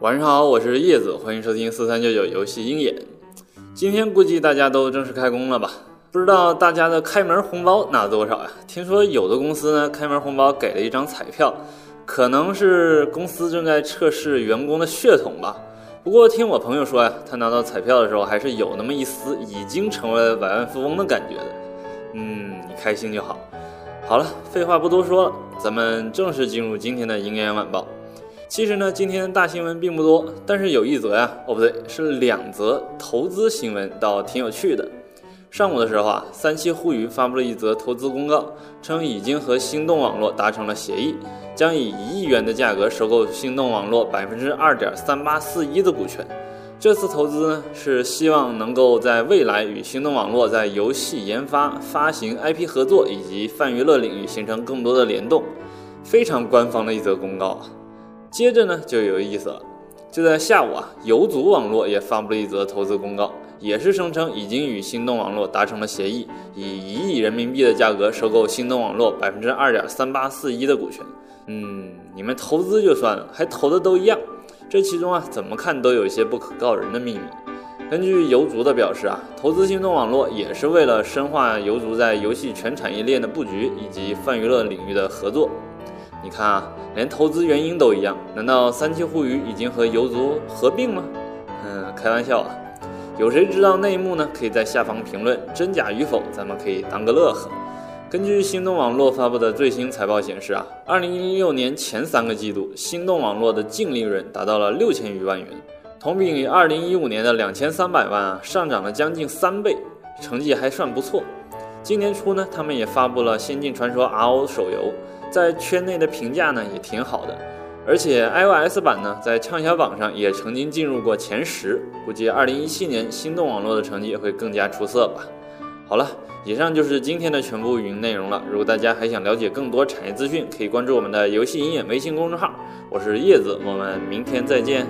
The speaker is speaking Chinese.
晚上好，我是叶子，欢迎收听四三九九游戏鹰眼。今天估计大家都正式开工了吧？不知道大家的开门红包拿多少呀？听说有的公司呢，开门红包给了一张彩票，可能是公司正在测试员工的血统吧。不过听我朋友说呀，他拿到彩票的时候还是有那么一丝已经成为百万富翁的感觉的。嗯，你开心就好。好了，废话不多说，咱们正式进入今天的鹰眼晚报。其实呢，今天大新闻并不多，但是有一则呀，哦不对，是两则投资新闻，倒挺有趣的。上午的时候啊，三七互娱发布了一则投资公告，称已经和心动网络达成了协议，将以一亿元的价格收购心动网络百分之二点三八四一的股权。这次投资呢，是希望能够在未来与心动网络在游戏研发、发行、IP 合作以及泛娱乐领域形成更多的联动。非常官方的一则公告啊。接着呢就有意思了，就在下午啊，游族网络也发布了一则投资公告，也是声称已经与心动网络达成了协议，以一亿人民币的价格收购心动网络百分之二点三八四一的股权。嗯，你们投资就算了，还投的都一样，这其中啊怎么看都有一些不可告人的秘密。根据游族的表示啊，投资心动网络也是为了深化游族在游戏全产业链的布局以及泛娱乐领域的合作。你看啊，连投资原因都一样，难道三七互娱已经和游族合并了？嗯，开玩笑啊！有谁知道内幕呢？可以在下方评论，真假与否，咱们可以当个乐呵。根据心动网络发布的最新财报显示啊，二零一六年前三个季度，心动网络的净利润达到了六千余万元，同比于二零一五年的两千三百万啊，上涨了将近三倍，成绩还算不错。今年初呢，他们也发布了《仙境传说 RO》手游。在圈内的评价呢也挺好的，而且 iOS 版呢在畅销榜上也曾经进入过前十，估计二零一七年心动网络的成绩会更加出色吧。好了，以上就是今天的全部语音内容了。如果大家还想了解更多产业资讯，可以关注我们的游戏音乐微信公众号。我是叶子，我们明天再见。